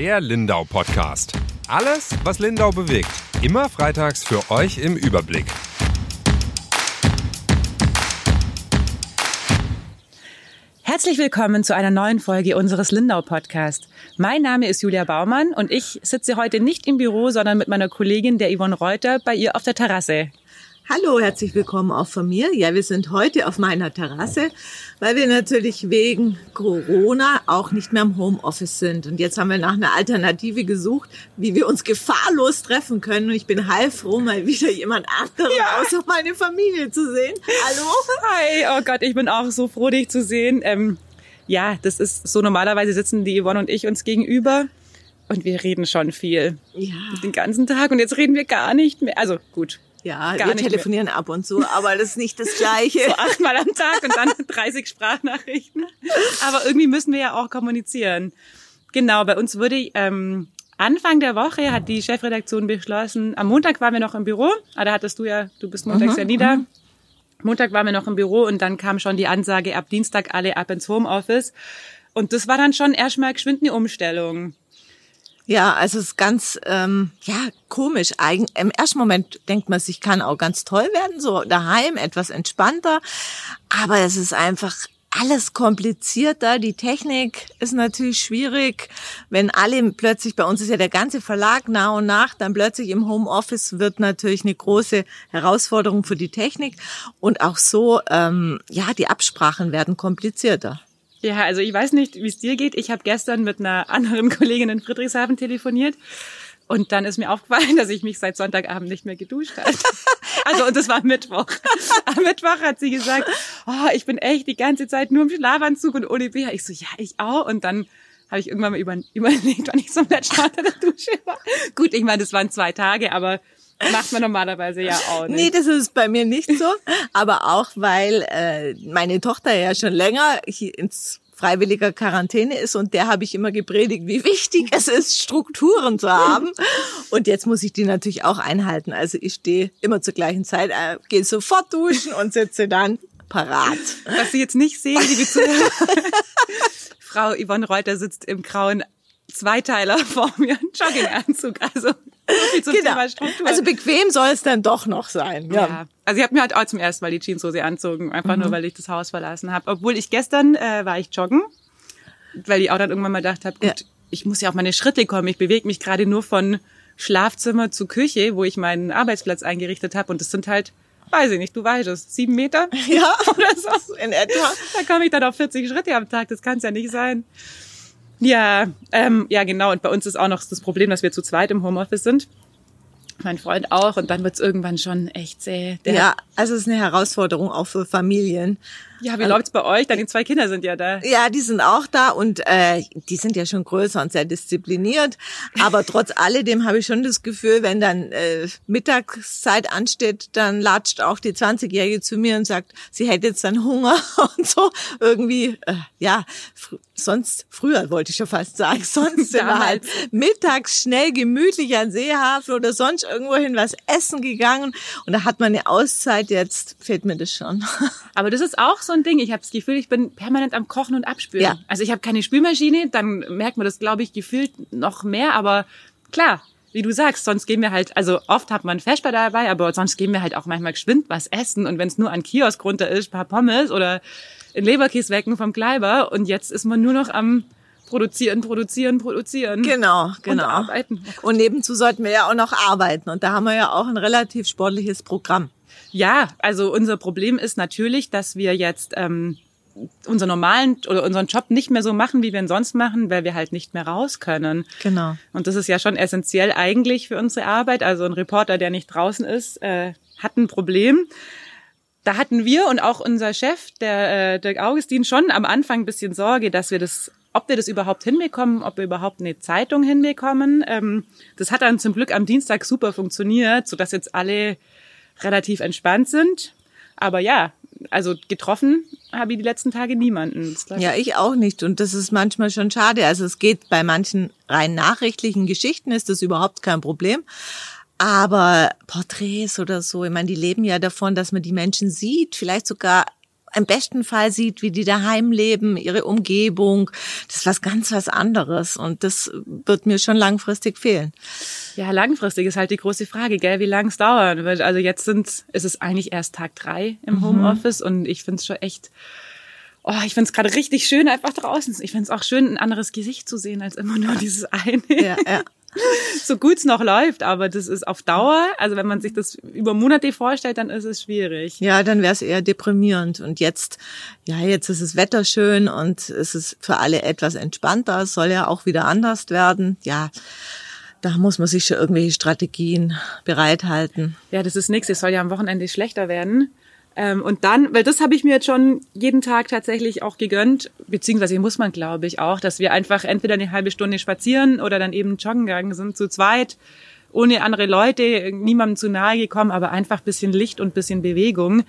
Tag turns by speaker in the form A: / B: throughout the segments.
A: Der Lindau Podcast. Alles, was Lindau bewegt. Immer freitags für euch im Überblick.
B: Herzlich willkommen zu einer neuen Folge unseres Lindau Podcast. Mein Name ist Julia Baumann und ich sitze heute nicht im Büro, sondern mit meiner Kollegin der Yvonne Reuter bei ihr auf der Terrasse.
C: Hallo, herzlich willkommen auch von mir. Ja, wir sind heute auf meiner Terrasse, weil wir natürlich wegen Corona auch nicht mehr im Homeoffice sind. Und jetzt haben wir nach einer Alternative gesucht, wie wir uns gefahrlos treffen können. Und ich bin heilfroh, mal wieder jemand anderen ja. außer meine Familie zu sehen. Hallo?
B: Hi, oh Gott, ich bin auch so froh, dich zu sehen. Ähm, ja, das ist so normalerweise sitzen die Yvonne und ich uns gegenüber. Und wir reden schon viel. Ja. Den ganzen Tag. Und jetzt reden wir gar nicht mehr. Also gut,
C: ja, Gar wir telefonieren mehr. ab und zu, aber das ist nicht das Gleiche.
B: So achtmal am Tag und dann 30 Sprachnachrichten. Aber irgendwie müssen wir ja auch kommunizieren. Genau, bei uns würde ähm, Anfang der Woche hat die Chefredaktion beschlossen, am Montag waren wir noch im Büro, ah, da hattest du ja, du bist montags mhm, ja nie da. Mhm. Montag waren wir noch im Büro und dann kam schon die Ansage, ab Dienstag alle ab ins Homeoffice. Und das war dann schon erstmal geschwind eine Umstellung.
C: Ja, also es ist ganz ähm, ja komisch. Eigen, Im ersten Moment denkt man sich, kann auch ganz toll werden, so daheim etwas entspannter. Aber es ist einfach alles komplizierter. Die Technik ist natürlich schwierig. Wenn alle plötzlich, bei uns ist ja der ganze Verlag nach und nach, dann plötzlich im Homeoffice wird natürlich eine große Herausforderung für die Technik. Und auch so, ähm, ja, die Absprachen werden komplizierter.
B: Ja, also ich weiß nicht, wie es dir geht. Ich habe gestern mit einer anderen Kollegin in Friedrichshafen telefoniert. Und dann ist mir aufgefallen, dass ich mich seit Sonntagabend nicht mehr geduscht habe. Also, und das war Mittwoch. Am Mittwoch hat sie gesagt, oh, ich bin echt die ganze Zeit nur im Schlafanzug und ohne BH. Ich so, ja, ich auch. Und dann habe ich irgendwann mal über, überlegt, wann ich zum letzten Mal in der Dusche war. Gut, ich meine, das waren zwei Tage, aber Macht man normalerweise ja auch nicht.
C: Nee, das ist bei mir nicht so. Aber auch, weil äh, meine Tochter ja schon länger hier ins freiwilliger Quarantäne ist und der habe ich immer gepredigt, wie wichtig es ist, Strukturen zu haben. Und jetzt muss ich die natürlich auch einhalten. Also ich stehe immer zur gleichen Zeit, äh, gehe sofort duschen und sitze dann parat.
B: Was Sie jetzt nicht sehen, liebe Zuhörer. Frau Yvonne Reuter sitzt im grauen Zweiteiler vor mir, Jogginganzug. Also
C: so genau. Also bequem soll es dann doch noch sein. Ja. ja.
B: Also ich habe mir halt auch zum ersten Mal die Jeanshose anzogen, einfach mhm. nur, weil ich das Haus verlassen habe. Obwohl ich gestern äh, war ich joggen, weil ich auch dann irgendwann mal gedacht habe, gut, ja. ich muss ja auf meine Schritte kommen. Ich bewege mich gerade nur von Schlafzimmer zu Küche, wo ich meinen Arbeitsplatz eingerichtet habe. Und das sind halt weiß ich nicht, du weißt es, sieben Meter?
C: Ja, oder so. In etwa.
B: Da komme ich dann auf 40 Schritte am Tag, das kann es ja nicht sein. Ja, ähm, ja genau. Und bei uns ist auch noch das Problem, dass wir zu zweit im Homeoffice sind. Mein Freund auch. Und dann wird's irgendwann schon echt zäh.
C: Der ja, also es ist eine Herausforderung auch für Familien.
B: Ja, wie also, läuft's bei euch? Deine zwei Kinder sind ja da.
C: Ja, die sind auch da und äh, die sind ja schon größer und sehr diszipliniert. Aber trotz alledem habe ich schon das Gefühl, wenn dann äh, Mittagszeit ansteht, dann latscht auch die 20-Jährige zu mir und sagt, sie hätte jetzt dann Hunger und so. Irgendwie, äh, ja, sonst, früher wollte ich schon fast sagen, sonst sind wir halt mittags schnell gemütlich an Seehafen oder sonst irgendwohin was essen gegangen. Und da hat man eine Auszeit, jetzt fehlt mir das schon.
B: Aber das ist auch so ein Ding. Ich habe das Gefühl, ich bin permanent am Kochen und Abspülen. Ja. Also ich habe keine Spülmaschine, dann merkt man das, glaube ich, gefühlt noch mehr. Aber klar, wie du sagst, sonst gehen wir halt, also oft hat man Vesper dabei, aber sonst gehen wir halt auch manchmal geschwind was essen. Und wenn es nur an Kiosk runter ist, paar Pommes oder in Leberkäse wecken vom Kleiber. Und jetzt ist man nur noch am produzieren, produzieren, produzieren.
C: Genau, genau. Und arbeiten. Und nebenzu sollten wir ja auch noch arbeiten. Und da haben wir ja auch ein relativ sportliches Programm.
B: Ja, also unser Problem ist natürlich, dass wir jetzt ähm, unseren normalen oder unseren Job nicht mehr so machen, wie wir ihn sonst machen, weil wir halt nicht mehr raus können.
C: Genau.
B: Und das ist ja schon essentiell eigentlich für unsere Arbeit. Also ein Reporter, der nicht draußen ist, äh, hat ein Problem. Da hatten wir und auch unser Chef, der äh, Dirk Augustin, schon am Anfang ein bisschen Sorge, dass wir das ob wir das überhaupt hinbekommen, ob wir überhaupt eine Zeitung hinbekommen. Ähm, das hat dann zum Glück am Dienstag super funktioniert, so dass jetzt alle relativ entspannt sind. Aber ja, also getroffen habe ich die letzten Tage niemanden.
C: Ja, ich auch nicht. Und das ist manchmal schon schade. Also es geht bei manchen rein nachrichtlichen Geschichten ist das überhaupt kein Problem. Aber Porträts oder so, ich meine, die leben ja davon, dass man die Menschen sieht, vielleicht sogar im besten Fall sieht, wie die daheim leben, ihre Umgebung. Das ist was ganz was anderes und das wird mir schon langfristig fehlen.
B: Ja, langfristig ist halt die große Frage, gell, wie lang es dauern wird. Also jetzt sind ist es eigentlich erst Tag drei im mhm. Homeoffice und ich finde es schon echt Oh, ich finde es gerade richtig schön, einfach draußen. Ich finde es auch schön, ein anderes Gesicht zu sehen, als immer nur dieses eine. Ja, ja. so gut es noch läuft, aber das ist auf Dauer, also wenn man sich das über Monate vorstellt, dann ist es schwierig.
C: Ja, dann wäre es eher deprimierend. Und jetzt, ja, jetzt ist das Wetter schön und es ist für alle etwas entspannter. Es soll ja auch wieder anders werden. Ja, da muss man sich schon irgendwelche Strategien bereithalten.
B: Ja, das ist nichts. Es soll ja am Wochenende schlechter werden. Ähm, und dann, weil das habe ich mir jetzt schon jeden Tag tatsächlich auch gegönnt, beziehungsweise muss man, glaube ich, auch, dass wir einfach entweder eine halbe Stunde spazieren oder dann eben joggen gegangen sind, zu zweit, ohne andere Leute, niemandem zu nahe gekommen, aber einfach bisschen Licht und bisschen Bewegung.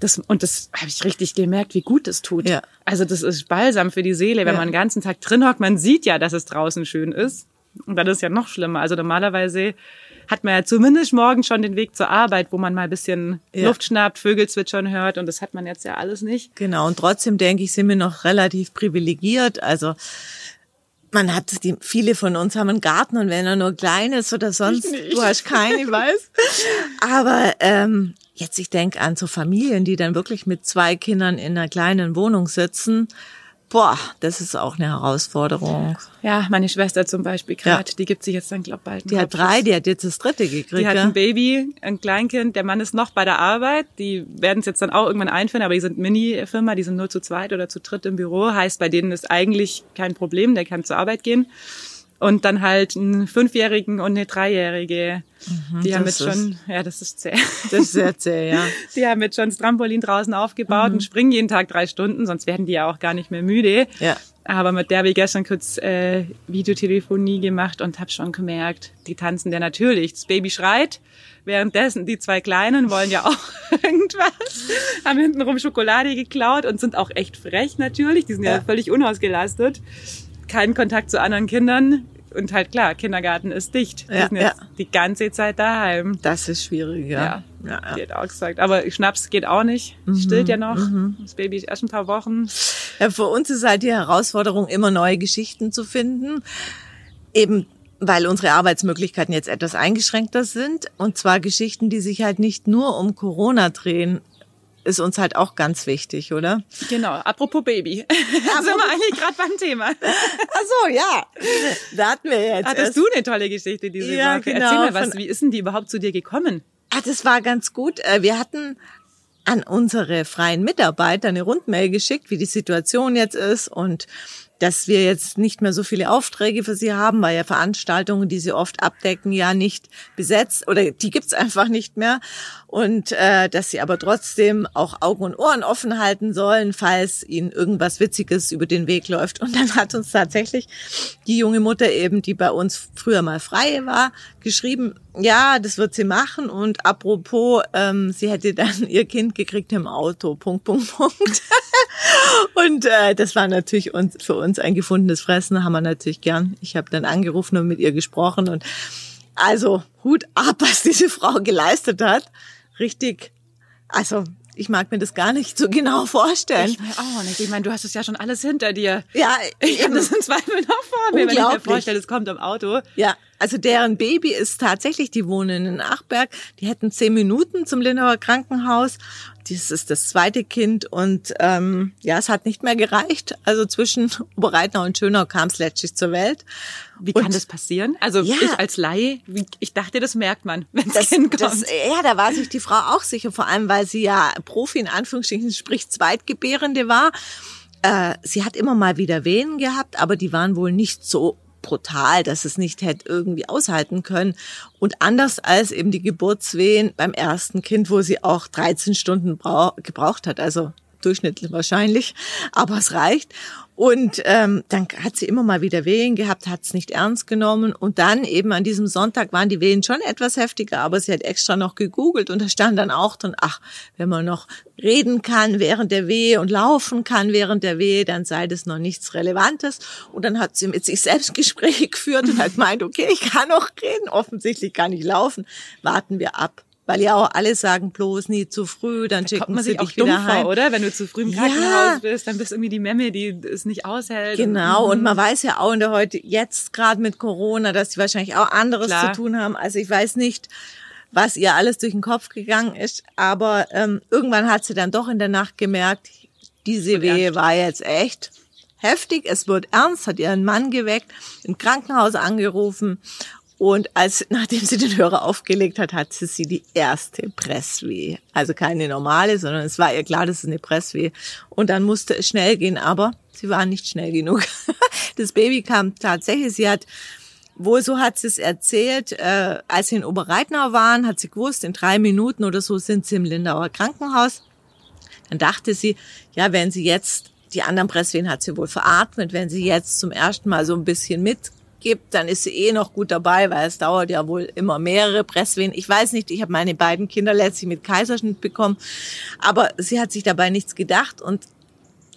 B: Das, und das habe ich richtig gemerkt, wie gut das tut. Ja. Also das ist balsam für die Seele, wenn ja. man den ganzen Tag drin hockt. Man sieht ja, dass es draußen schön ist. Und dann ist ja noch schlimmer. Also normalerweise hat man ja zumindest morgen schon den Weg zur Arbeit, wo man mal ein bisschen ja. Luft schnappt, Vögel zwitschern hört und das hat man jetzt ja alles nicht.
C: Genau, und trotzdem denke ich, sind wir noch relativ privilegiert. Also man hat die, viele von uns haben einen Garten und wenn er nur klein ist oder sonst, du hast keinen, ich weiß. Aber ähm, jetzt, ich denke an so Familien, die dann wirklich mit zwei Kindern in einer kleinen Wohnung sitzen Boah, das ist auch eine Herausforderung.
B: Ja, meine Schwester zum Beispiel gerade, ja. die gibt sich jetzt dann, glaub bald.
C: Die hat drei, die hat jetzt das dritte gekriegt.
B: Die hat ein Baby, ein Kleinkind, der Mann ist noch bei der Arbeit. Die werden es jetzt dann auch irgendwann einführen, aber die sind Mini-Firma, die sind nur zu zweit oder zu dritt im Büro. Heißt, bei denen ist eigentlich kein Problem, der kann zur Arbeit gehen und dann halt einen Fünfjährigen und eine Dreijährige. Mhm, die haben jetzt schon, ja, das ist zäh.
C: Das ist sehr zäh, ja.
B: Die haben jetzt schon das Trampolin draußen aufgebaut mhm. und springen jeden Tag drei Stunden, sonst werden die ja auch gar nicht mehr müde. Ja. Aber mit der habe ich gestern kurz äh, Videotelefonie gemacht und habe schon gemerkt, die tanzen ja natürlich. Das Baby schreit. Währenddessen die zwei Kleinen wollen ja auch irgendwas, haben hintenrum Schokolade geklaut und sind auch echt frech natürlich. Die sind ja, ja völlig unausgelastet. Keinen Kontakt zu anderen Kindern und halt klar, Kindergarten ist dicht. Ja, sind jetzt ja. die ganze Zeit daheim.
C: Das ist schwierig, ja. Ja,
B: ja, ja. Die auch gesagt. Aber Schnaps geht auch nicht. Mhm. Stillt ja noch. Mhm. Das Baby ist erst ein paar Wochen.
C: Ja, für uns ist halt die Herausforderung, immer neue Geschichten zu finden. Eben weil unsere Arbeitsmöglichkeiten jetzt etwas eingeschränkter sind. Und zwar Geschichten, die sich halt nicht nur um Corona drehen, ist uns halt auch ganz wichtig, oder?
B: Genau. Apropos Baby. Da sind wir eigentlich gerade beim Thema.
C: Ach so, ja. Da hatten wir jetzt.
B: Hattest erst. du eine tolle Geschichte diese ja, Woche? Genau, Erzähl mal was. Wie ist denn die überhaupt zu dir gekommen?
C: Ah, das war ganz gut. Äh, wir hatten an unsere freien Mitarbeiter eine Rundmail geschickt, wie die Situation jetzt ist und dass wir jetzt nicht mehr so viele Aufträge für sie haben, weil ja Veranstaltungen, die sie oft abdecken, ja nicht besetzt oder die gibt's einfach nicht mehr. Und äh, dass sie aber trotzdem auch Augen und Ohren offen halten sollen, falls ihnen irgendwas Witziges über den Weg läuft. Und dann hat uns tatsächlich die junge Mutter eben, die bei uns früher mal frei war, geschrieben, ja, das wird sie machen. Und apropos, ähm, sie hätte dann ihr Kind gekriegt im Auto. Punkt, Punkt, Punkt. und äh, das war natürlich uns, für uns ein gefundenes Fressen, haben wir natürlich gern. Ich habe dann angerufen und mit ihr gesprochen. Und also Hut ab, was diese Frau geleistet hat. Richtig. Also ich mag mir das gar nicht so genau vorstellen.
B: Ich mir auch nicht. Ich meine, du hast es ja schon alles hinter dir.
C: Ja,
B: ich habe das in Zweifel noch vor mir, wenn ich mir vorstelle, es kommt im Auto.
C: Ja, also deren Baby ist tatsächlich, die wohnen in Achberg. Die hätten zehn Minuten zum Lindauer Krankenhaus. Dies ist das zweite Kind und ähm, ja, es hat nicht mehr gereicht. Also zwischen Oberreitner und Schönau kam es letztlich zur Welt.
B: Wie kann und, das passieren? Also ja, ich als Laie, ich dachte, das merkt man, wenn das Kind kommt. Das,
C: ja, da war sich die Frau auch sicher, vor allem weil sie ja Profi in Anführungsstrichen, sprich Zweitgebärende war. Äh, sie hat immer mal wieder Wehen gehabt, aber die waren wohl nicht so brutal, dass es nicht hätte irgendwie aushalten können. Und anders als eben die Geburtswehen beim ersten Kind, wo sie auch 13 Stunden gebraucht hat, also durchschnittlich wahrscheinlich, aber es reicht. Und ähm, dann hat sie immer mal wieder Wehen gehabt, hat es nicht ernst genommen. Und dann eben an diesem Sonntag waren die Wehen schon etwas heftiger, aber sie hat extra noch gegoogelt und da stand dann auch drin, ach, wenn man noch reden kann während der Wehe und laufen kann während der Wehe, dann sei das noch nichts Relevantes. Und dann hat sie mit sich selbst Gespräche geführt und hat gemeint, okay, ich kann noch reden, offensichtlich kann ich laufen, warten wir ab. Weil ja auch alle sagen, bloß nie zu früh, dann
B: Da
C: schicken
B: kommt man
C: sie
B: sich auch dumm
C: wieder heim.
B: vor, oder? Wenn du zu früh im
C: Ja.
B: Krankenhaus bist, dann bist du irgendwie die Memme, die es nicht aushält.
C: Genau, und
B: Mhm.
C: man weiß ja auch in der heute, jetzt gerade mit Corona, dass die wahrscheinlich auch anderes
B: Klar.
C: zu tun haben. Also ich weiß nicht, was ihr alles durch den Kopf gegangen ist, aber ähm, irgendwann hat sie dann doch in der Nacht gemerkt, diese Wehe war jetzt echt heftig, es wird ernst, hat ihren Mann geweckt, im Krankenhaus angerufen und als, nachdem sie den Hörer aufgelegt hat, hat sie die erste Presswehe. Also keine normale, sondern es war ihr klar, das ist eine Presswehe. Und dann musste es schnell gehen, aber sie war nicht schnell genug. Das Baby kam tatsächlich, sie hat, wohl so hat sie es erzählt, äh, als sie in Oberreitnau waren, hat sie gewusst, in drei Minuten oder so sind sie im Lindauer Krankenhaus. Dann dachte sie, ja, wenn sie jetzt, die anderen Presswehen hat sie wohl veratmet, wenn sie jetzt zum ersten Mal so ein bisschen mitgibt, dann ist sie eh noch gut dabei, weil es dauert ja wohl immer mehrere Presswehen. Ich weiß nicht, ich habe meine beiden Kinder letztlich mit Kaiserschnitt bekommen, aber sie hat sich dabei nichts gedacht und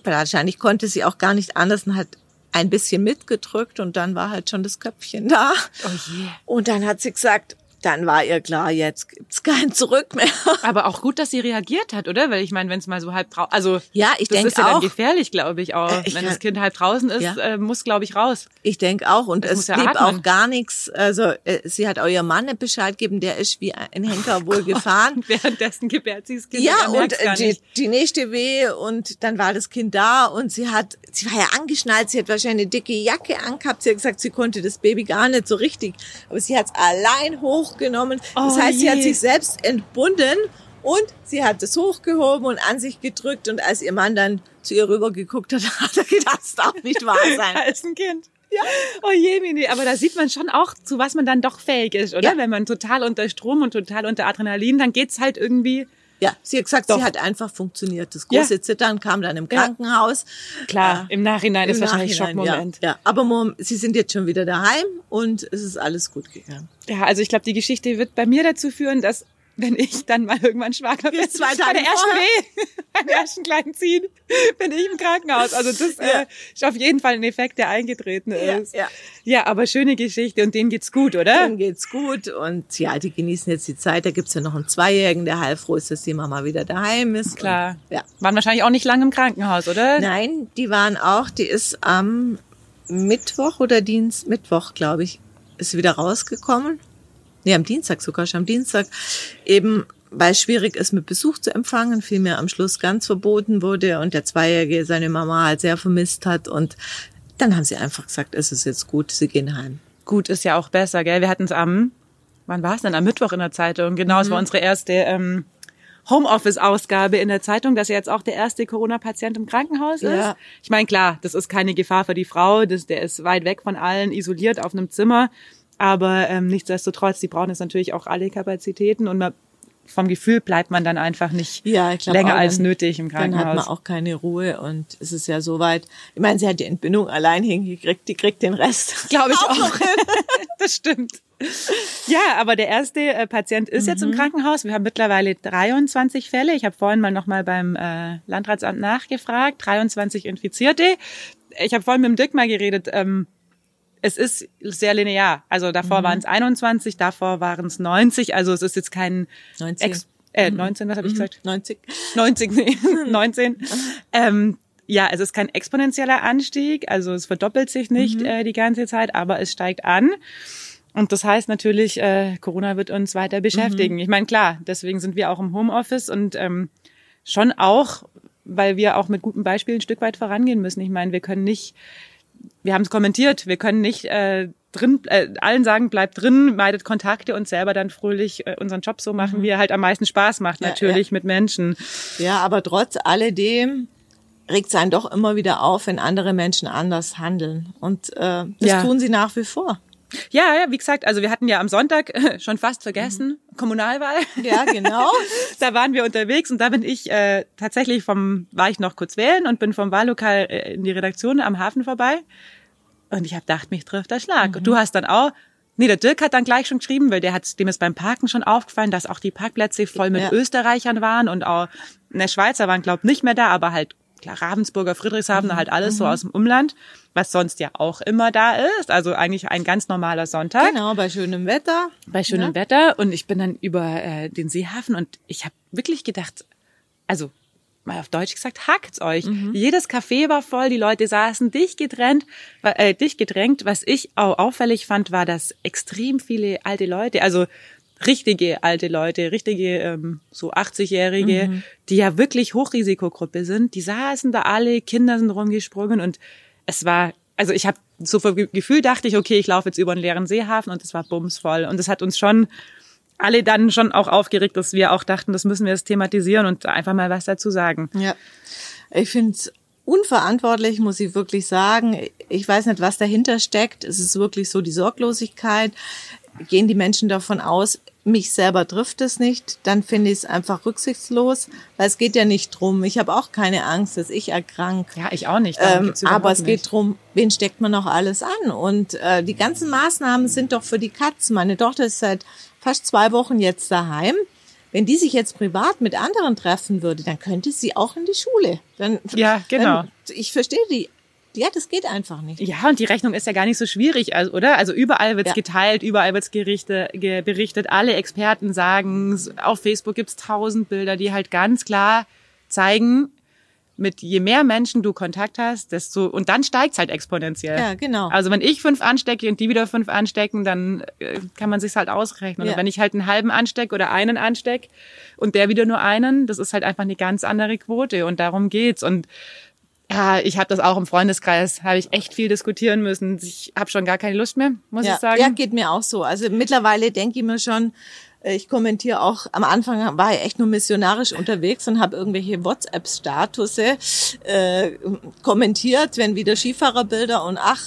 C: wahrscheinlich konnte sie auch gar nicht anders und hat ein bisschen mitgedrückt und dann war halt schon das Köpfchen da.
B: Oh je.
C: Und dann hat sie gesagt, dann war ihr klar, jetzt gibt's kein Zurück mehr.
B: Aber auch gut, dass sie reagiert hat, oder? Weil ich meine, wenn es mal so halb draußen, also
C: Ja, ich
B: das
C: denk
B: ist ja dann
C: auch.
B: gefährlich, glaube ich auch.
C: Äh, ich
B: wenn das Kind halb draußen ist,
C: Ja.
B: äh, muss, glaube ich, raus.
C: Ich denke auch. Und
B: Das
C: es
B: ja
C: blieb
B: atmen.
C: auch gar nichts. Also äh, sie hat auch ihr Mann Bescheid gegeben, der ist wie ein Henker wohl gefahren.
B: Und währenddessen gebärt sie das Kind.
C: Ja, und die, die nächste Wehe und dann war das Kind da und sie hat, sie war ja angeschnallt, sie hat wahrscheinlich eine dicke Jacke angehabt, sie hat gesagt, sie konnte das Baby gar nicht so richtig, aber sie hat es allein hochgenommen. Das
B: Oh
C: heißt, sie hat sich selbst entbunden und sie hat es hochgehoben und an sich gedrückt und als ihr Mann dann zu ihr rüber geguckt hat, hat er gedacht, das darf nicht wahr sein.
B: Da ist ein Kind. Ja. Oh je, Mini. Aber da sieht man schon auch, zu was man dann doch fähig ist, oder?
C: Ja.
B: Wenn man total unter Strom und total unter Adrenalin, dann geht's halt irgendwie.
C: Ja, sie hat gesagt,
B: Doch.
C: sie hat einfach funktioniert. Das große
B: Ja.
C: Zittern kam dann im
B: Ja.
C: Krankenhaus.
B: Klar, im Nachhinein ist
C: Im
B: wahrscheinlich
C: Nachhinein,
B: Schockmoment.
C: Ja, ja. aber Mom, sie sind jetzt schon wieder daheim und es ist alles gut gegangen.
B: Ja, also ich glaube, die Geschichte wird bei mir dazu führen, dass wenn ich dann mal irgendwann schwanger bin,
C: Zwei
B: bei
C: Tage
B: der ersten. Weh, beim ersten kleinen Ziehen, bin ich im Krankenhaus. Also das
C: Ja.
B: äh, ist auf jeden Fall ein Effekt, der eingetreten
C: Ja,
B: ist.
C: ja.
B: ja, aber schöne Geschichte und denen geht's gut, oder?
C: Dann geht's gut und ja, die genießen jetzt die Zeit. Da gibt's ja noch einen Zweijährigen, der heilfroh ist, dass die Mama wieder daheim ist.
B: Klar.
C: Und, ja.
B: Waren wahrscheinlich auch nicht lange im Krankenhaus, oder?
C: Nein, die waren auch, die ist am Mittwoch oder Dienst, Mittwoch, glaube ich, ist wieder rausgekommen. Nee, am Dienstag sogar schon, am Dienstag. Eben, weil es schwierig ist, mit Besuch zu empfangen, vielmehr am Schluss ganz verboten wurde und der Zweijährige seine Mama halt sehr vermisst hat und dann haben sie einfach gesagt, es ist jetzt gut, sie gehen heim.
B: Gut ist ja auch besser, gell? Wir hatten es am, wann war es denn? Am Mittwoch in der Zeitung. Genau, es war unsere erste ähm, Homeoffice-Ausgabe in der Zeitung, dass er jetzt auch der erste Corona-Patient im Krankenhaus ist.
C: Ja.
B: Ich meine, klar, das ist keine Gefahr für die Frau, das, der ist weit weg von allen, isoliert auf einem Zimmer. Aber ähm, nichtsdestotrotz, die brauchen jetzt natürlich auch alle Kapazitäten und man, vom Gefühl bleibt man dann einfach nicht
C: Ja, glaub
B: länger
C: auch,
B: als
C: dann-
B: nötig im
C: Dann hat
B: Krankenhaus.
C: man auch keine Ruhe und es ist ja soweit. Ich meine, sie hat die Entbindung allein hingekriegt, die kriegt den Rest.
B: Glaube ich auch.
C: hin.
B: das stimmt. Ja, aber der erste äh, Patient ist jetzt im Krankenhaus. Wir haben mittlerweile 23 Fälle. Ich habe vorhin mal noch mal beim äh, Landratsamt nachgefragt. 23 Infizierte. Ich habe vorhin mit dem Dirk mal geredet. Ähm, es ist sehr linear. Also davor waren es 21, davor waren es 90. Also es ist jetzt kein
C: 19.
B: Ex äh, 19, was habe ich gesagt?
C: 90.
B: 90, nee, 19. Ähm, ja, es ist kein exponentieller Anstieg, also es verdoppelt sich nicht äh, die ganze Zeit, aber es steigt an. Und das heißt natürlich, äh, Corona wird uns weiter beschäftigen. Ich meine, klar, deswegen sind wir auch im Homeoffice und ähm, schon auch, weil wir auch mit gutem Beispiel ein Stück weit vorangehen müssen. Ich meine, wir können nicht, wir haben es kommentiert, wir können nicht äh, drin, äh, allen sagen, bleibt drin, meidet Kontakte und selber dann fröhlich äh, unseren Job so machen, wie er halt am meisten Spaß macht,
C: Ja,
B: natürlich mit Menschen.
C: Ja, aber trotz alledem regt es einen doch immer wieder auf, wenn andere Menschen anders handeln. Und äh, das
B: Ja.
C: tun sie nach wie vor.
B: Ja, ja, wie gesagt, also wir hatten ja am Sonntag äh, schon fast vergessen, Kommunalwahl.
C: Ja, genau.
B: da waren wir unterwegs und da bin ich äh, tatsächlich vom, war ich noch kurz wählen und bin vom Wahllokal äh, in die Redaktion am Hafen vorbei. Und ich habe gedacht, mich trifft der Schlag. Und du hast dann auch, nee, der Dirk hat dann gleich schon geschrieben, weil der hat, dem ist beim Parken schon aufgefallen, dass auch die Parkplätze voll mit
C: Ja.
B: Österreichern waren und auch, ne, Schweizer waren, glaub nicht mehr da, aber halt klar, Ravensburger, Friedrichshafen, halt alles so aus dem Umland, was sonst ja auch immer da ist. Also eigentlich ein ganz normaler Sonntag.
C: Genau, bei schönem Wetter.
B: Bei schönem
C: Ja.
B: Wetter. Und ich bin dann über äh, den Seehafen und ich habe wirklich gedacht, also mal auf Deutsch gesagt, hackt's euch. Jedes Café war voll, die Leute saßen dicht getrennt, äh, dicht gedrängt. Was ich auch auffällig fand, war, dass extrem viele alte Leute, also richtige alte Leute, richtige ähm, so 80-Jährige, die ja wirklich Hochrisikogruppe sind, die saßen da alle, Kinder sind rumgesprungen und es war, also ich habe so Ge- Gefühl dachte ich, okay, ich laufe jetzt über einen leeren Seehafen und es war bumsvoll und es hat uns schon alle dann schon auch aufgeregt, dass wir auch dachten, das müssen wir jetzt thematisieren und einfach mal was dazu sagen.
C: Ja, ich finde es unverantwortlich, muss ich wirklich sagen. Ich weiß nicht, was dahinter steckt. Es ist wirklich so die Sorglosigkeit. Gehen die Menschen davon aus, mich selber trifft es nicht, dann finde ich es einfach rücksichtslos, weil es geht ja nicht drum. Ich habe auch keine Angst, dass ich erkrank.
B: Ja, ich auch nicht.
C: Ähm, aber es
B: nicht.
C: geht drum, wen steckt man noch alles an? Und äh, die ganzen Maßnahmen sind doch für die Katz. Meine Tochter ist seit fast zwei Wochen jetzt daheim. Wenn die sich jetzt privat mit anderen treffen würde, dann könnte sie auch in die Schule. Dann,
B: Ja, genau.
C: Dann, ich verstehe die. Ja, das geht einfach nicht.
B: Ja, und die Rechnung ist ja gar nicht so schwierig, also, oder? Also überall wird's
C: Ja.
B: geteilt, überall wird's gerichte, ge, berichtet. Alle Experten sagen's. Auf Facebook gibt's tausend Bilder, die halt ganz klar zeigen, mit je mehr Menschen du Kontakt hast, desto und dann steigt's halt exponentiell.
C: Ja, genau.
B: Also wenn ich fünf anstecke und die wieder fünf anstecken, dann äh, kann man sich's halt ausrechnen.
C: Ja.
B: Und wenn ich halt einen halben ansteck oder einen ansteck und der wieder nur einen, das ist halt einfach eine ganz andere Quote und darum geht's. Und ja, ich habe das auch im Freundeskreis, habe ich echt viel diskutieren müssen. Ich habe schon gar keine Lust mehr, muss
C: ja,
B: ich sagen.
C: ja, geht mir auch so. Also mittlerweile denke ich mir schon, äh, ich kommentiere auch, am Anfang war ich echt nur missionarisch unterwegs und habe irgendwelche WhatsApp-Statusse äh, kommentiert, wenn wieder Skifahrerbilder und ach,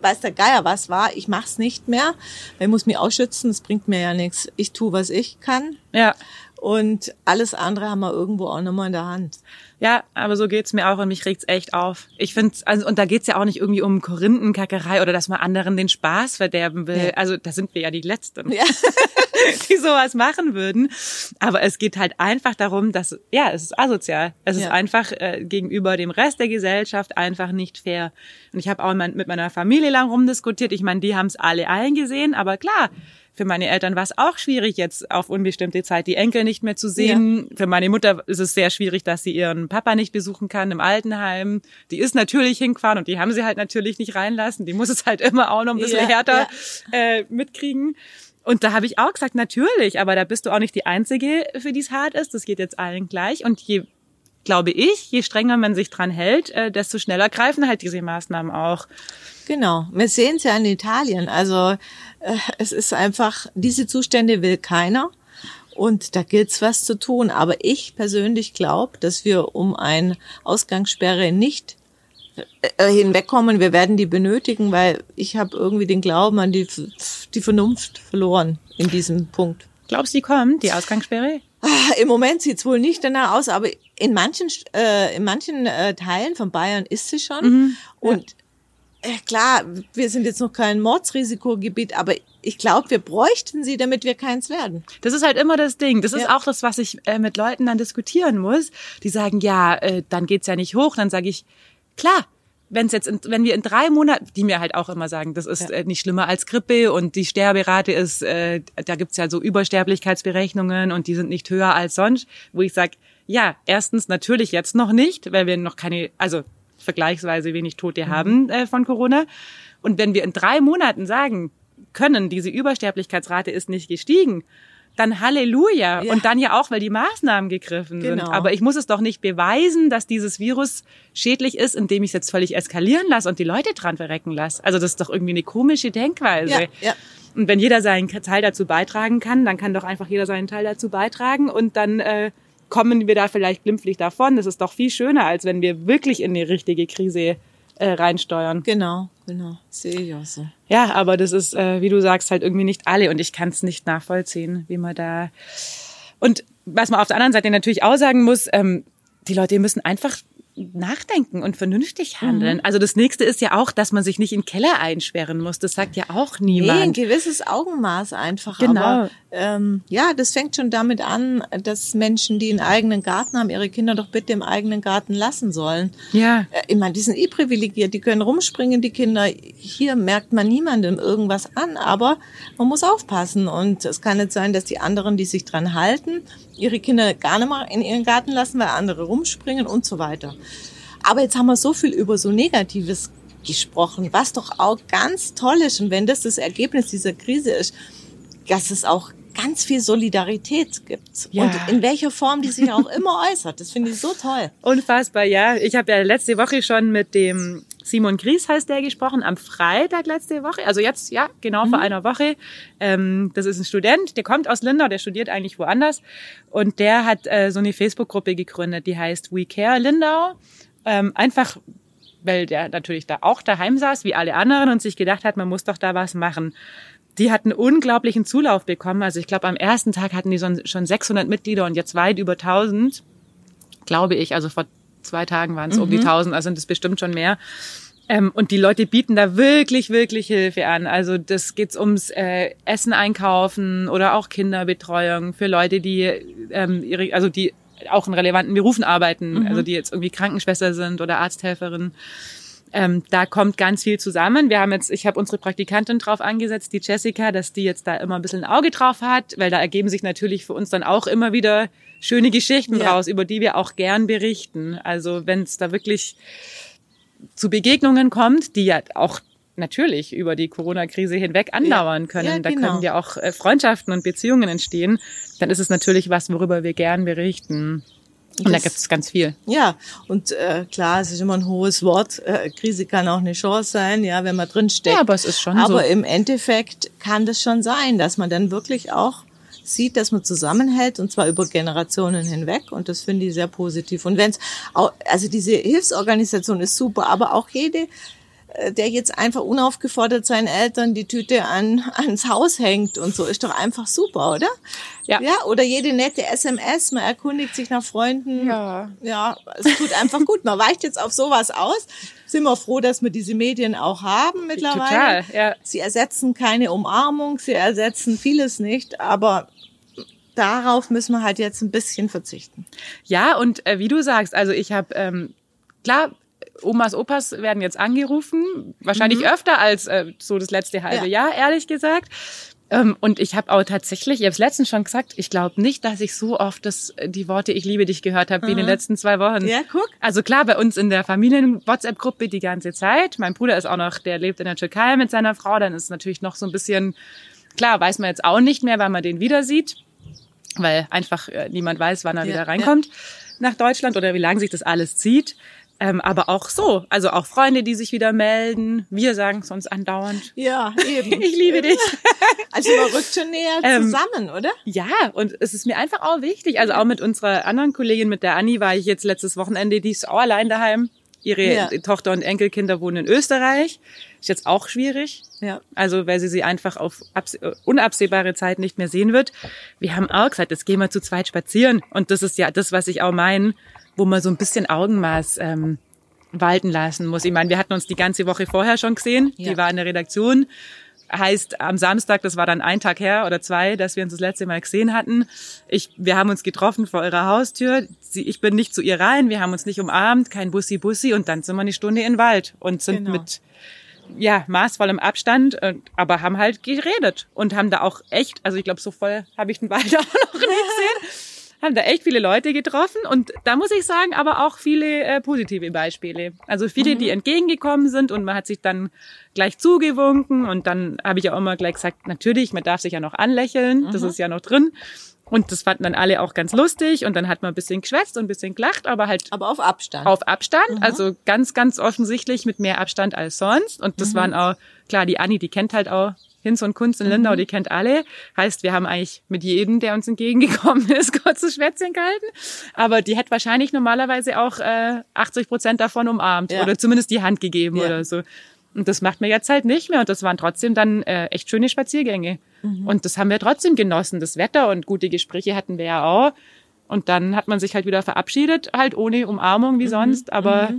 C: weiß der Geier was war. Ich mach's nicht mehr. Ich muss mich ausschützen, es bringt mir ja nichts. Ich tu, was ich kann.
B: ja.
C: Und alles andere haben wir irgendwo auch nochmal in der Hand.
B: Ja, aber so geht's mir auch und mich regt's echt auf. Ich finde, also und da geht's ja auch nicht irgendwie um Korinthenkackerei oder dass man anderen den Spaß verderben will.
C: Ja.
B: Also da sind wir ja die Letzten,
C: Ja.
B: die sowas machen würden. Aber es geht halt einfach darum, dass ja, es ist asozial. Es ist
C: Ja.
B: einfach äh, gegenüber dem Rest der Gesellschaft einfach nicht fair. Und ich habe auch mit meiner Familie lang rumdiskutiert. Ich meine, die haben's alle eingesehen, aber klar. Für meine Eltern war es auch schwierig, jetzt auf unbestimmte Zeit die Enkel nicht mehr zu sehen. Für meine Mutter ist es sehr schwierig, dass sie ihren Papa nicht besuchen kann im Altenheim. Die ist natürlich hingefahren und die haben sie halt natürlich nicht reinlassen. Die muss es halt immer auch noch ein bisschen
C: Ja,
B: härter Äh, mitkriegen. Und da habe ich auch gesagt, natürlich, aber da bist du auch nicht die Einzige, für die es hart ist. Das geht jetzt allen gleich. Und je, glaube ich, je strenger man sich dran hält, äh, desto schneller greifen halt diese Maßnahmen auch.
C: Genau. Wir sehen es ja in Italien. Also äh, es ist einfach, diese Zustände will keiner. Und da gilt's was zu tun. Aber ich persönlich glaube, dass wir um eine Ausgangssperre nicht äh, hinwegkommen. Wir werden die benötigen, weil ich habe irgendwie den Glauben an die, die Vernunft verloren in diesem Punkt.
B: Glaubst du, die kommt, die Ausgangssperre?
C: Ah, Im Moment sieht's wohl nicht danach aus, aber in manchen, äh, in manchen äh, Teilen von Bayern ist sie schon. Und äh, klar, wir sind jetzt noch kein Mordsrisikogebiet, aber ich glaube, wir bräuchten sie, damit wir keins werden.
B: Das ist halt immer das Ding. Das ist
C: Ja.
B: auch das, was ich äh, mit Leuten dann diskutieren muss. Die sagen, ja, äh, dann geht's ja nicht hoch. Dann sage ich, klar, wenn's jetzt, in, wenn wir in drei Monaten, die mir halt auch immer sagen, das ist
C: Ja.
B: äh, nicht schlimmer als Grippe und die Sterberate ist, äh, da gibt's ja so Übersterblichkeitsberechnungen und die sind nicht höher als sonst, wo ich sage, ja, erstens natürlich jetzt noch nicht, weil wir noch keine, also vergleichsweise wenig Tote
C: Mhm.
B: haben äh, von Corona. Und wenn wir in drei Monaten sagen können, diese Übersterblichkeitsrate ist nicht gestiegen, dann Halleluja.
C: Ja.
B: Und dann ja auch, weil die Maßnahmen gegriffen sind.
C: Genau.
B: Aber ich muss es doch nicht beweisen, dass dieses Virus schädlich ist, indem ich es jetzt völlig eskalieren lasse und die Leute dran verrecken lasse. Also das ist doch irgendwie eine komische Denkweise.
C: Ja, ja.
B: Und wenn jeder seinen Teil dazu beitragen kann, dann kann doch einfach jeder seinen Teil dazu beitragen und dann äh, kommen wir da vielleicht glimpflich davon. Das ist doch viel schöner, als wenn wir wirklich in eine richtige Krise äh, reinsteuern.
C: Genau, genau. Sehe ich auch so.
B: Ja, aber das ist, äh, wie du sagst, halt irgendwie nicht alle und ich kann es nicht nachvollziehen, wie man da. Und was man auf der anderen Seite natürlich auch sagen muss, ähm, die Leute müssen einfach nachdenken und vernünftig handeln. Mhm. Also das nächste ist ja auch, dass man sich nicht in den Keller einsperren muss. Das sagt ja auch niemand.
C: Nee, ein gewisses Augenmaß einfach.
B: Genau.
C: Aber, ähm, ja, das fängt schon damit an, dass Menschen, die einen eigenen Garten haben, ihre Kinder doch bitte im eigenen Garten lassen sollen.
B: Ja.
C: Äh, ich meine, die sind eh privilegiert, die können rumspringen, die Kinder. Hier merkt man niemandem irgendwas an, aber man muss aufpassen. Und es kann nicht sein, dass die anderen, die sich dran halten, ihre Kinder gar nicht mehr in ihren Garten lassen, weil andere rumspringen und so weiter. Aber jetzt haben wir so viel über so Negatives gesprochen, was doch auch ganz toll ist. Und wenn das das Ergebnis dieser Krise ist, dass es auch ganz viel Solidarität gibt. Ja. Und in welcher Form die sich auch immer äußert. Das finde ich so toll.
B: Unfassbar, ja. Ich habe ja letzte Woche schon mit dem Simon Gries heißt der gesprochen, am Freitag letzte Woche. Also jetzt, ja, genau mhm. vor einer Woche. Ähm, das ist ein Student, der kommt aus Lindau, der studiert eigentlich woanders. Und der hat äh, so eine Facebook-Gruppe gegründet, die heißt We Care Lindau. Ähm, einfach weil der natürlich da auch daheim saß, wie alle anderen, und sich gedacht hat, man muss doch da was machen. Die hatten unglaublichen Zulauf bekommen. Also ich glaube, am ersten Tag hatten die schon 600 Mitglieder und jetzt weit über 1000, glaube ich. Also vor zwei Tagen waren es mhm. um die 1000, also sind es bestimmt schon mehr. Ähm, und die Leute bieten da wirklich, wirklich Hilfe an. Also das geht's ums äh, Essen einkaufen oder auch Kinderbetreuung für Leute, die ähm, ihre, also die auch in relevanten Berufen arbeiten, mhm. also die jetzt irgendwie Krankenschwester sind oder Arzthelferin. Ähm, da kommt ganz viel zusammen. Wir haben jetzt, ich habe unsere Praktikantin drauf angesetzt, die Jessica, dass die jetzt da immer ein bisschen ein Auge drauf hat, weil da ergeben sich natürlich für uns dann auch immer wieder schöne Geschichten ja. raus, über die wir auch gern berichten. Also wenn es da wirklich zu Begegnungen kommt, die ja auch natürlich über die Corona-Krise hinweg andauern können. Ja, da genau. können ja auch äh, Freundschaften und Beziehungen entstehen. Dann ist es natürlich was, worüber wir gern berichten. Und das, da gibt es ganz viel.
C: Ja, und äh, klar, es ist immer ein hohes Wort. Äh, Krise kann auch eine Chance sein, ja, wenn man drin steckt.
B: Ja, aber es ist schon
C: aber
B: so.
C: Aber im Endeffekt kann das schon sein, dass man dann wirklich auch sieht, dass man zusammenhält und zwar über Generationen hinweg und das finde ich sehr positiv. Und wenn es auch, also diese Hilfsorganisation ist super, aber auch jede der jetzt einfach unaufgefordert seinen Eltern die Tüte an, ans Haus hängt und so, ist doch einfach super, oder? Ja. Ja, oder jede nette SMS, man erkundigt sich nach Freunden.
B: Ja.
C: Ja, es tut einfach gut. Man weicht jetzt auf sowas aus. Sind wir froh, dass wir diese Medien auch haben mittlerweile.
B: Total, ja.
C: Sie ersetzen keine Umarmung, sie ersetzen vieles nicht, aber darauf müssen wir halt jetzt ein bisschen verzichten.
B: Ja, und äh, wie du sagst, also ich habe, ähm, klar, Omas, Opas werden jetzt angerufen, wahrscheinlich mhm. öfter als äh, so das letzte halbe ja. Jahr, ehrlich gesagt. Ähm, und ich habe auch tatsächlich, ich habe es letztens schon gesagt, ich glaube nicht, dass ich so oft das, äh, die Worte Ich liebe dich gehört habe wie in den letzten zwei Wochen.
C: Ja, guck.
B: Also klar, bei uns in der Familien-WhatsApp-Gruppe die ganze Zeit. Mein Bruder ist auch noch, der lebt in der Türkei mit seiner Frau, dann ist natürlich noch so ein bisschen, klar, weiß man jetzt auch nicht mehr, wann man den wieder sieht, weil einfach äh, niemand weiß, wann er ja, wieder reinkommt ja. nach Deutschland oder wie lange sich das alles zieht. Ähm, aber auch so, also auch Freunde, die sich wieder melden. Wir sagen es uns andauernd.
C: Ja, eben.
B: ich liebe dich.
C: Also man rückt schon näher ähm, zusammen, oder?
B: Ja, und es ist mir einfach auch wichtig. Also auch mit unserer anderen Kollegin, mit der Anni, war ich jetzt letztes Wochenende, die ist auch allein daheim. Ihre ja. Tochter und Enkelkinder wohnen in Österreich. Ist jetzt auch schwierig.
C: Ja.
B: Also, weil sie sie einfach auf unabsehbare Zeit nicht mehr sehen wird. Wir haben auch gesagt, jetzt gehen wir zu zweit spazieren. Und das ist ja das, was ich auch meine wo man so ein bisschen Augenmaß ähm, walten lassen muss. Ich meine, wir hatten uns die ganze Woche vorher schon gesehen. Ja. Die war in der Redaktion. Heißt, am Samstag, das war dann ein Tag her oder zwei, dass wir uns das letzte Mal gesehen hatten. Ich, wir haben uns getroffen vor ihrer Haustür. Sie, ich bin nicht zu ihr rein. Wir haben uns nicht umarmt, kein Bussi-Bussi. Und dann sind wir eine Stunde in den Wald und sind genau. mit ja, maßvollem Abstand, aber haben halt geredet und haben da auch echt, also ich glaube, so voll habe ich den Wald auch noch nicht gesehen haben da echt viele Leute getroffen und da muss ich sagen, aber auch viele äh, positive Beispiele. Also viele, mhm. die entgegengekommen sind und man hat sich dann gleich zugewunken und dann habe ich auch immer gleich gesagt, natürlich, man darf sich ja noch anlächeln, mhm. das ist ja noch drin. Und das fanden dann alle auch ganz lustig und dann hat man ein bisschen geschwätzt und ein bisschen gelacht, aber halt.
C: Aber auf Abstand.
B: Auf Abstand, mhm. also ganz, ganz offensichtlich mit mehr Abstand als sonst. Und das mhm. waren auch, klar, die Anni, die kennt halt auch Hinz und Kunst in Lindau, mhm. die kennt alle. Heißt, wir haben eigentlich mit jedem, der uns entgegengekommen ist, kurzes Schwätzchen gehalten. Aber die hätte wahrscheinlich normalerweise auch äh, 80 Prozent davon umarmt ja. oder zumindest die Hand gegeben ja. oder so. Und das macht mir jetzt halt nicht mehr. Und das waren trotzdem dann äh, echt schöne Spaziergänge. Mhm. Und das haben wir trotzdem genossen. Das Wetter und gute Gespräche hatten wir ja auch. Und dann hat man sich halt wieder verabschiedet, halt ohne Umarmung wie
C: Mhm.
B: sonst. Aber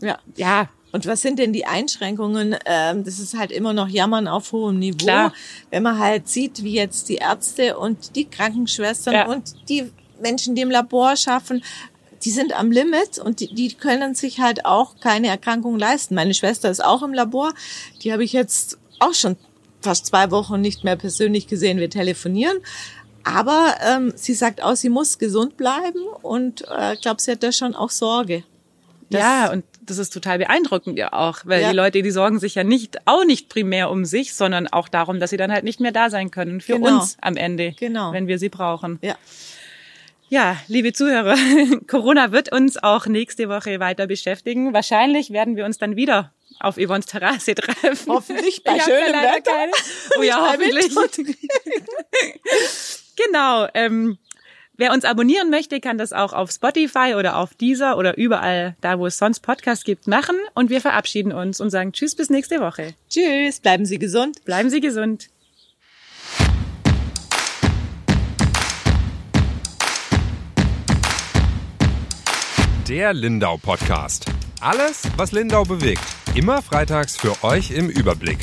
C: Ja.
B: ja,
C: Und was sind denn die Einschränkungen? Ähm, das ist halt immer noch Jammern auf hohem Niveau.
B: Klar.
C: Wenn man halt sieht, wie jetzt die Ärzte und die Krankenschwestern
B: Ja.
C: und die Menschen, die im Labor schaffen, die sind am Limit und die, die können sich halt auch keine Erkrankung leisten. Meine Schwester ist auch im Labor. Die habe ich jetzt auch schon fast zwei Wochen nicht mehr persönlich gesehen. Wir telefonieren. Aber ähm, sie sagt auch, sie muss gesund bleiben und äh, glaube, sie hat da schon auch Sorge.
B: Ja, und das ist total beeindruckend ja auch, weil
C: Ja.
B: die Leute, die sorgen sich ja nicht, auch nicht primär um sich, sondern auch darum, dass sie dann halt nicht mehr da sein können für
C: Genau.
B: uns am Ende,
C: Genau.
B: wenn wir sie brauchen.
C: Ja.
B: Ja, liebe Zuhörer, Corona wird uns auch nächste Woche weiter beschäftigen. Wahrscheinlich werden wir uns dann wieder auf Yvonnes Terrasse treffen.
C: Hoffentlich bei
B: Ich
C: schönem Wetter.
B: keine. Oh ja, hoffentlich. genau. Ähm, wer uns abonnieren möchte, kann das auch auf Spotify oder auf Deezer oder überall da, wo es sonst Podcasts gibt, machen. Und wir verabschieden uns und sagen Tschüss bis nächste Woche.
C: Tschüss, bleiben Sie gesund.
B: Bleiben Sie gesund.
A: Der Lindau Podcast. Alles, was Lindau bewegt. Immer freitags für euch im Überblick.